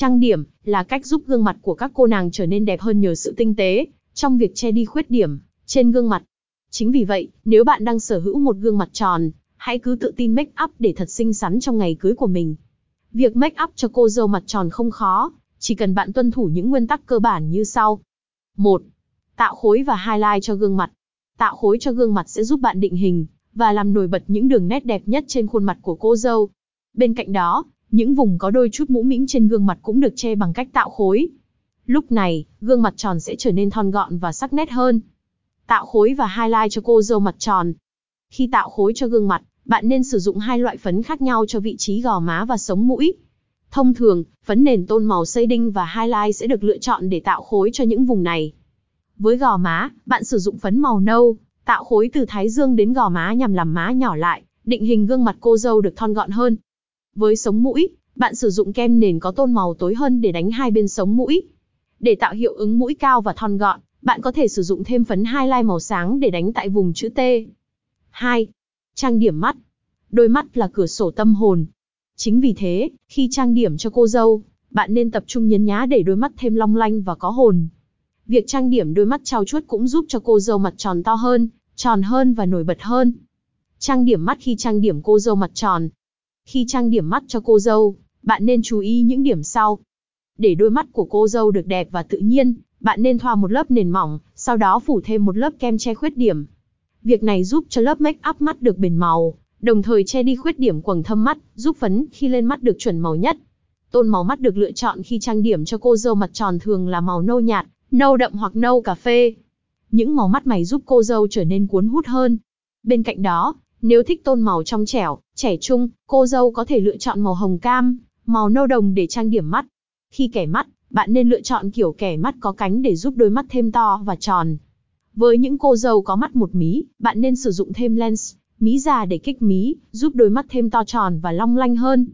Trang điểm là cách giúp gương mặt của các cô nàng trở nên đẹp hơn nhờ sự tinh tế trong việc che đi khuyết điểm trên gương mặt. Chính vì vậy, nếu bạn đang sở hữu một gương mặt tròn, hãy cứ tự tin make up để thật xinh xắn trong ngày cưới của mình. Việc make up cho cô dâu mặt tròn không khó, chỉ cần bạn tuân thủ những nguyên tắc cơ bản như sau. 1. Tạo khối và highlight cho gương mặt. Tạo khối cho gương mặt sẽ giúp bạn định hình và làm nổi bật những đường nét đẹp nhất trên khuôn mặt của cô dâu. Bên cạnh đó, những vùng có đôi chút mũ mĩm trên gương mặt cũng được che bằng cách tạo khối. Lúc này, gương mặt tròn sẽ trở nên thon gọn và sắc nét hơn. Tạo khối và highlight cho cô dâu mặt tròn. Khi tạo khối cho gương mặt, bạn nên sử dụng hai loại phấn khác nhau cho vị trí gò má và sống mũi. Thông thường, phấn nền tôn màu xây đinh và highlight sẽ được lựa chọn để tạo khối cho những vùng này. Với gò má, bạn sử dụng phấn màu nâu, tạo khối từ thái dương đến gò má nhằm làm má nhỏ lại, định hình gương mặt cô dâu được thon gọn hơn. Với sống mũi, bạn sử dụng kem nền có tôn màu tối hơn để đánh hai bên sống mũi. Để tạo hiệu ứng mũi cao và thon gọn, bạn có thể sử dụng thêm phấn highlight màu sáng để đánh tại vùng chữ T. 2. Trang điểm mắt. Đôi mắt là cửa sổ tâm hồn. Chính vì thế, khi trang điểm cho cô dâu, bạn nên tập trung nhấn nhá để đôi mắt thêm long lanh và có hồn. Việc trang điểm đôi mắt trao chuốt cũng giúp cho cô dâu mặt tròn to hơn, tròn hơn và nổi bật hơn. Trang điểm mắt khi trang điểm cô dâu mặt tròn. Khi trang điểm mắt cho cô dâu, bạn nên chú ý những điểm sau. Để đôi mắt của cô dâu được đẹp và tự nhiên, bạn nên thoa một lớp nền mỏng, sau đó phủ thêm một lớp kem che khuyết điểm. Việc này giúp cho lớp make up mắt được bền màu, đồng thời che đi khuyết điểm quầng thâm mắt, giúp phấn khi lên mắt được chuẩn màu nhất. Tôn màu mắt được lựa chọn khi trang điểm cho cô dâu mặt tròn thường là màu nâu nhạt, nâu đậm hoặc nâu cà phê. Những màu mắt mày giúp cô dâu trở nên cuốn hút hơn. Bên cạnh đó, nếu thích tôn màu trong trẻo, trẻ trung, cô dâu có thể lựa chọn màu hồng cam, màu nâu đồng để trang điểm mắt. Khi kẻ mắt, bạn nên lựa chọn kiểu kẻ mắt có cánh để giúp đôi mắt thêm to và tròn. Với những cô dâu có mắt một mí, bạn nên sử dụng thêm lens, mí già để kích mí, giúp đôi mắt thêm to tròn và long lanh hơn.